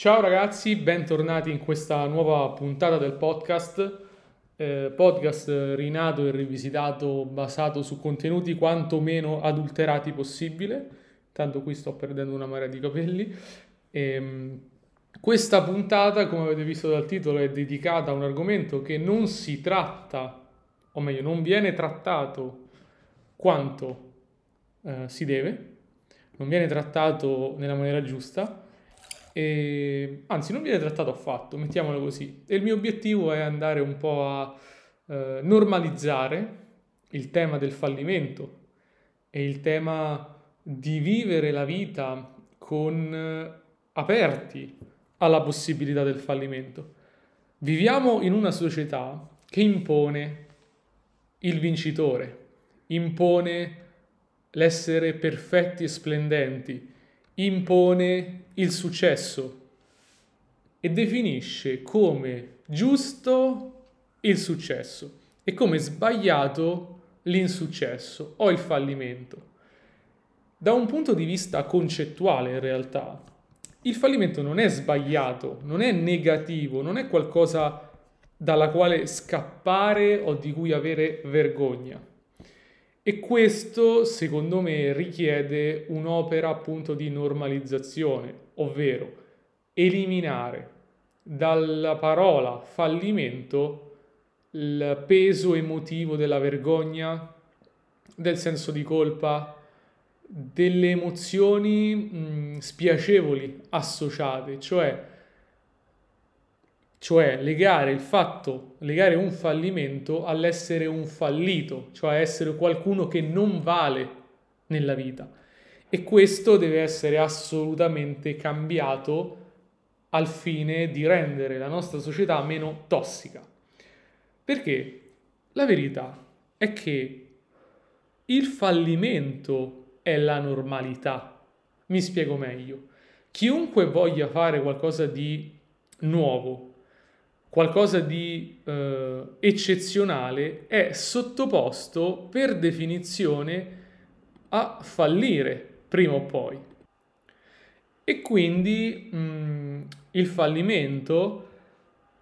Ciao ragazzi, bentornati in questa nuova puntata del podcast, eh, podcast rinato e rivisitato basato su contenuti quanto meno adulterati possibile, tanto qui sto perdendo una marea di capelli. E, ehm, questa puntata, come avete visto dal titolo, è dedicata a un argomento che non si tratta, o meglio, non viene trattato quanto eh, si deve, non viene trattato nella maniera giusta e, anzi, non viene trattato affatto, mettiamolo così. E il mio obiettivo è andare un po' a eh, normalizzare il tema del fallimento e il tema di vivere la vita con eh, aperti alla possibilità del fallimento. Viviamo in una società che impone il vincitore, impone l'essere perfetti e splendenti, impone il successo e definisce come giusto il successo e come sbagliato l'insuccesso o il fallimento. Da un punto di vista concettuale, in realtà, il fallimento non è sbagliato, non è negativo, non è qualcosa dalla quale scappare o di cui avere vergogna. E questo, secondo me, richiede un'opera appunto di normalizzazione, ovvero eliminare dalla parola fallimento il peso emotivo della vergogna, del senso di colpa, delle emozioni mh, spiacevoli associate, cioè cioè legare il fatto, legare un fallimento all'essere un fallito, cioè essere qualcuno che non vale nella vita. E questo deve essere assolutamente cambiato al fine di rendere la nostra società meno tossica. Perché la verità è che il fallimento è la normalità. Mi spiego meglio. Chiunque voglia fare qualcosa di nuovo, qualcosa di eh, eccezionale è sottoposto per definizione a fallire prima o poi. E quindi mh, mm, il fallimento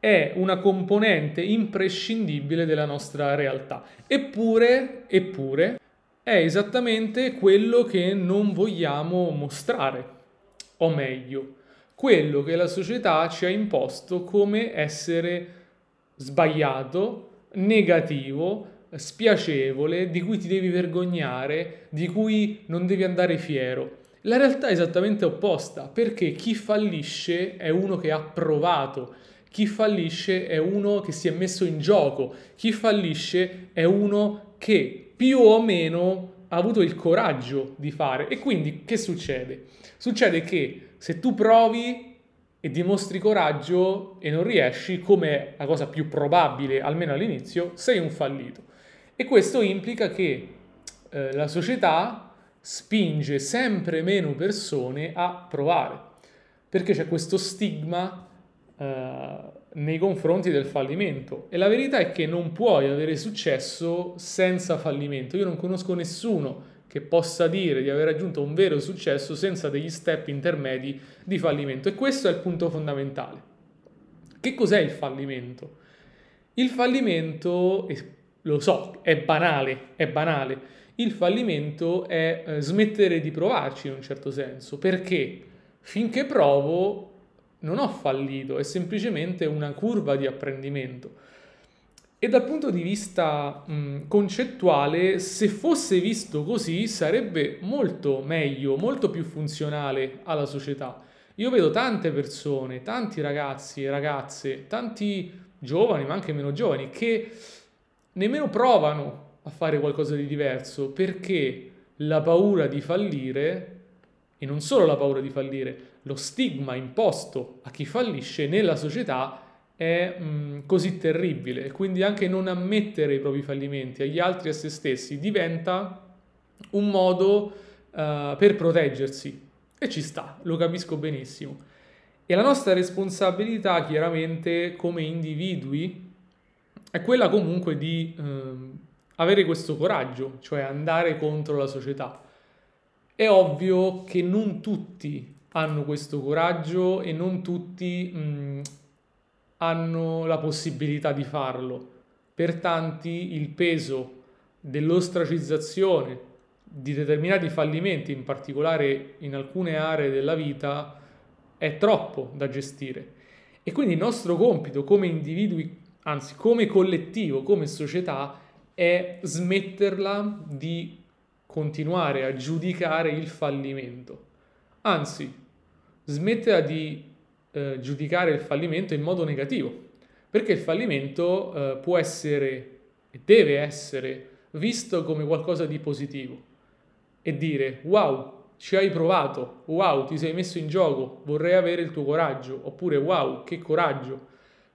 è una componente imprescindibile della nostra realtà. Eppure, eppure, è esattamente quello che non vogliamo mostrare, o meglio, quello che la società ci ha imposto come essere sbagliato, negativo, spiacevole, di cui ti devi vergognare, di cui non devi andare fiero. La realtà è esattamente opposta, perché chi fallisce è uno che ha provato, chi fallisce è uno che si è messo in gioco, chi fallisce è uno che più o meno ha avuto il coraggio di fare. E quindi che succede? Succede che se tu provi e dimostri coraggio e non riesci, come la cosa più probabile, almeno all'inizio, sei un fallito. E questo implica che eh, la società spinge sempre meno persone a provare, perché c'è questo stigma eh, nei confronti del fallimento. E la verità è che non puoi avere successo senza fallimento. Io non conosco nessuno che possa dire di aver raggiunto un vero successo senza degli step intermedi di fallimento. E questo è il punto fondamentale. Che cos'è il fallimento? Il fallimento, lo so, è banale, è banale. Il fallimento è eh, smettere di provarci in un certo senso, perché finché provo non ho fallito, è semplicemente una curva di apprendimento. E dal punto di vista mh, concettuale, se fosse visto così, sarebbe molto meglio, molto più funzionale alla società. Io vedo tante persone, tanti ragazzi e ragazze, tanti giovani, ma anche meno giovani, che nemmeno provano a fare qualcosa di diverso perché la paura di fallire, e non solo la paura di fallire, lo stigma imposto a chi fallisce nella società è mh, mm, così terribile. Quindi anche non ammettere i propri fallimenti agli altri e a se stessi diventa un modo uh, per proteggersi. E ci sta, lo capisco benissimo. E la nostra responsabilità, chiaramente, come individui, è quella comunque di uh, avere questo coraggio, cioè andare contro la società. È ovvio che non tutti hanno questo coraggio e non tutti mh, hanno la possibilità di farlo. Per tanti il peso dell'ostracizzazione di determinati fallimenti, in particolare in alcune aree della vita, è troppo da gestire. E quindi il nostro compito come individui, anzi come collettivo, come società, è smetterla di continuare a giudicare il fallimento. Anzi, smetterla di eh, giudicare il fallimento in modo negativo, perché il fallimento eh, può essere e deve essere visto come qualcosa di positivo e dire wow, ci hai provato, wow, ti sei messo in gioco, vorrei avere il tuo coraggio, oppure wow, che coraggio.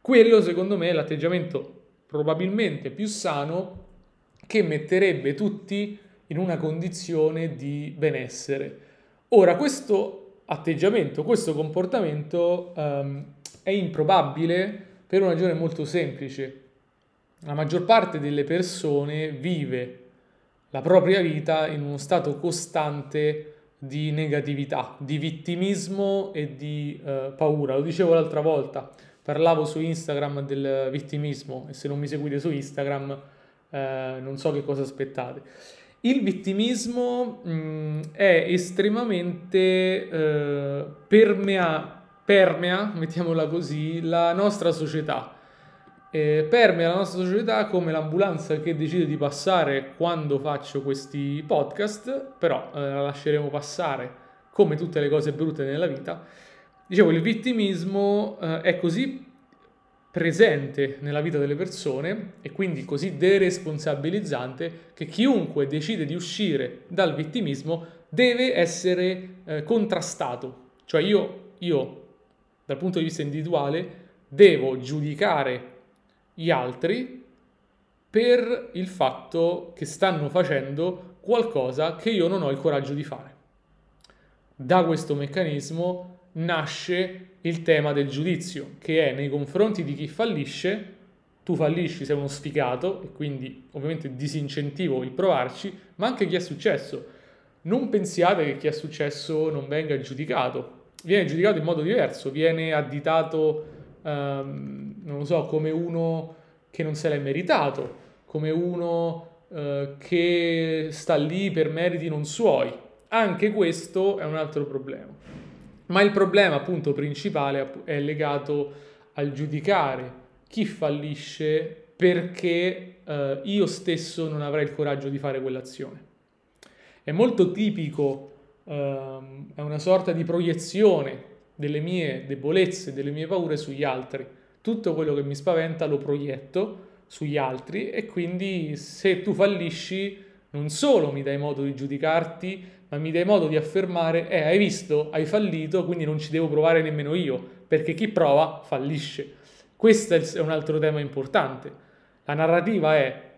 Quello secondo me è l'atteggiamento probabilmente più sano che metterebbe tutti in una condizione di benessere. Ora, questo atteggiamento, questo comportamento um, è improbabile per una ragione molto semplice. La maggior parte delle persone vive la propria vita in uno stato costante di negatività, di vittimismo e di uh, paura. Lo dicevo l'altra volta, parlavo su Instagram del vittimismo e se non mi seguite su Instagram eh, non so che cosa aspettate. Il vittimismo mh, mm, è estremamente eh, permea, permea, mettiamola così, la nostra società. Eh, permea la nostra società come l'ambulanza che decide di passare quando faccio questi podcast, però eh, la lasceremo passare come tutte le cose brutte nella vita. Dicevo, il vittimismo eh, è così presente nella vita delle persone e quindi così deresponsabilizzante che chiunque decide di uscire dal vittimismo deve essere eh, contrastato. Cioè io, io, dal punto di vista individuale, devo giudicare gli altri per il fatto che stanno facendo qualcosa che io non ho il coraggio di fare. Da questo meccanismo nasce il tema del giudizio, che è nei confronti di chi fallisce, tu fallisci, sei uno sfigato e quindi ovviamente disincentivo il provarci, ma anche chi è successo. Non pensiate che chi è successo non venga giudicato, viene giudicato in modo diverso, viene additato, um, non lo so, come uno che non se l'è meritato, come uno uh, che sta lì per meriti non suoi. Anche questo è un altro problema. Ma il problema appunto principale è legato al giudicare chi fallisce perché eh, io stesso non avrei il coraggio di fare quell'azione. È molto tipico, eh, è una sorta di proiezione delle mie debolezze, delle mie paure sugli altri. Tutto quello che mi spaventa lo proietto sugli altri e quindi se tu fallisci non solo mi dai modo di giudicarti, ma mi dai modo di affermare, eh, hai visto, hai fallito, quindi non ci devo provare nemmeno io, perché chi prova fallisce. Questo è un altro tema importante. La narrativa è,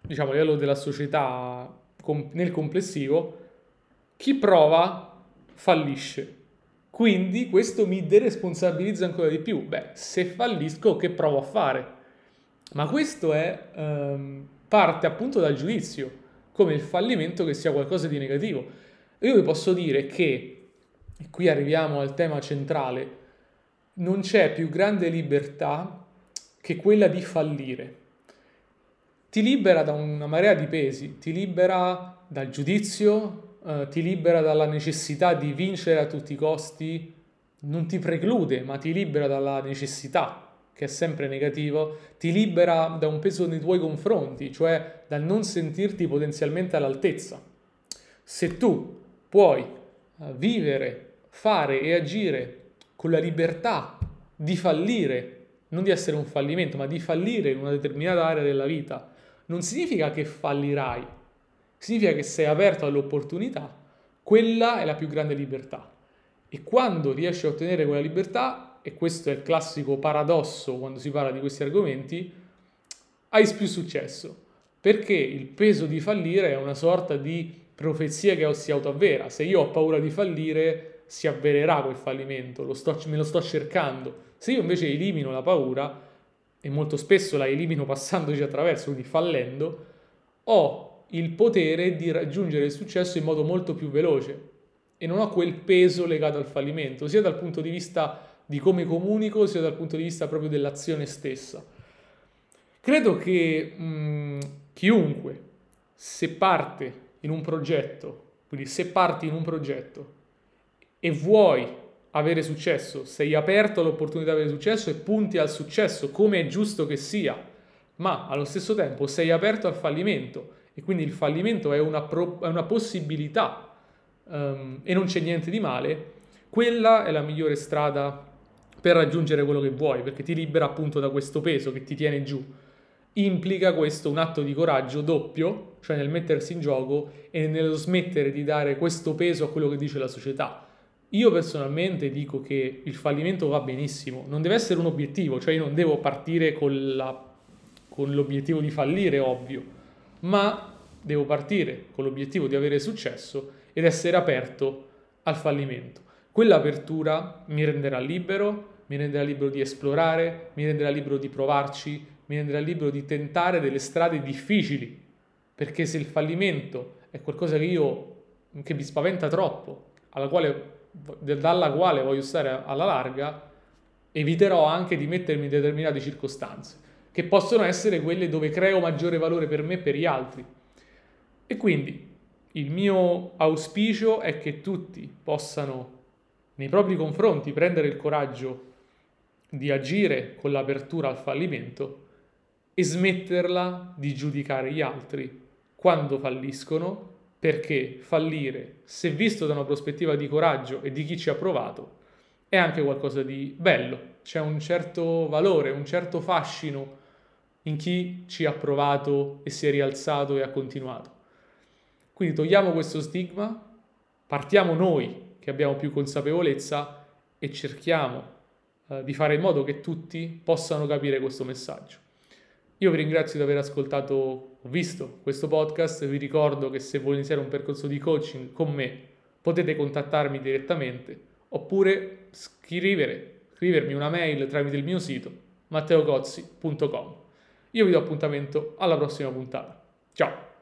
diciamo, a livello della società nel complessivo, chi prova fallisce. Quindi questo mi deresponsabilizza ancora di più. Beh, se fallisco, che provo a fare? Ma questo è um, parte appunto dal giudizio come il fallimento che sia qualcosa di negativo. Io vi posso dire che, e qui arriviamo al tema centrale, non c'è più grande libertà che quella di fallire. Ti libera da una marea di pesi, ti libera dal giudizio, eh, ti libera dalla necessità di vincere a tutti i costi, non ti preclude, ma ti libera dalla necessità che è sempre negativo, ti libera da un peso nei tuoi confronti, cioè dal non sentirti potenzialmente all'altezza. Se tu puoi eh, vivere, fare e agire con la libertà di fallire, non di essere un fallimento, ma di fallire in una determinata area della vita, non significa che fallirai, significa che sei aperto all'opportunità, quella è la più grande libertà. E quando riesci a ottenere quella libertà, e questo è il classico paradosso quando si parla di questi argomenti, hai più successo. Perché il peso di fallire è una sorta di profezia che si autoavvera. Se io ho paura di fallire, si avvererà quel fallimento, lo sto, me lo sto cercando. Se io invece elimino la paura, e molto spesso la elimino passandoci attraverso, quindi fallendo, ho il potere di raggiungere il successo in modo molto più veloce. e non ho quel peso legato al fallimento, sia dal punto di vista di come comunico, sia dal punto di vista proprio dell'azione stessa. Credo che mh, mm, chiunque, se parte in un progetto, quindi se parti in un progetto e vuoi avere successo, sei aperto all'opportunità di avere successo e punti al successo come è giusto che sia, ma allo stesso tempo sei aperto al fallimento e quindi il fallimento è una, pro- è una possibilità um, e non c'è niente di male, quella è la migliore strada per raggiungere quello che vuoi, perché ti libera appunto da questo peso che ti tiene giù. Implica questo un atto di coraggio doppio, cioè nel mettersi in gioco e nello smettere di dare questo peso a quello che dice la società. Io personalmente dico che il fallimento va benissimo, non deve essere un obiettivo, cioè io non devo partire con, la, con l'obiettivo di fallire, ovvio, ma devo partire con l'obiettivo di avere successo ed essere aperto al fallimento. Quell'apertura mi renderà libero, mi renderà libero di esplorare, mi renderà libero di provarci, mi renderà libero di tentare delle strade difficili, perché se il fallimento è qualcosa che io che mi spaventa troppo, quale, dalla quale voglio stare alla larga, eviterò anche di mettermi in determinate circostanze, che possono essere quelle dove creo maggiore valore per me e per gli altri. E quindi il mio auspicio è che tutti possano nei propri confronti prendere il coraggio di agire con l'apertura al fallimento e smetterla di giudicare gli altri quando falliscono, perché fallire, se visto da una prospettiva di coraggio e di chi ci ha provato, è anche qualcosa di bello, c'è un certo valore, un certo fascino in chi ci ha provato e si è rialzato e ha continuato. Quindi togliamo questo stigma, partiamo noi che abbiamo più consapevolezza e cerchiamo eh, di fare in modo che tutti possano capire questo messaggio. Io vi ringrazio di aver ascoltato o visto questo podcast, vi ricordo che se volete iniziare un percorso di coaching con me potete contattarmi direttamente oppure scrivere, scrivermi una mail tramite il mio sito matteocozzi.com. Io vi do appuntamento alla prossima puntata. Ciao!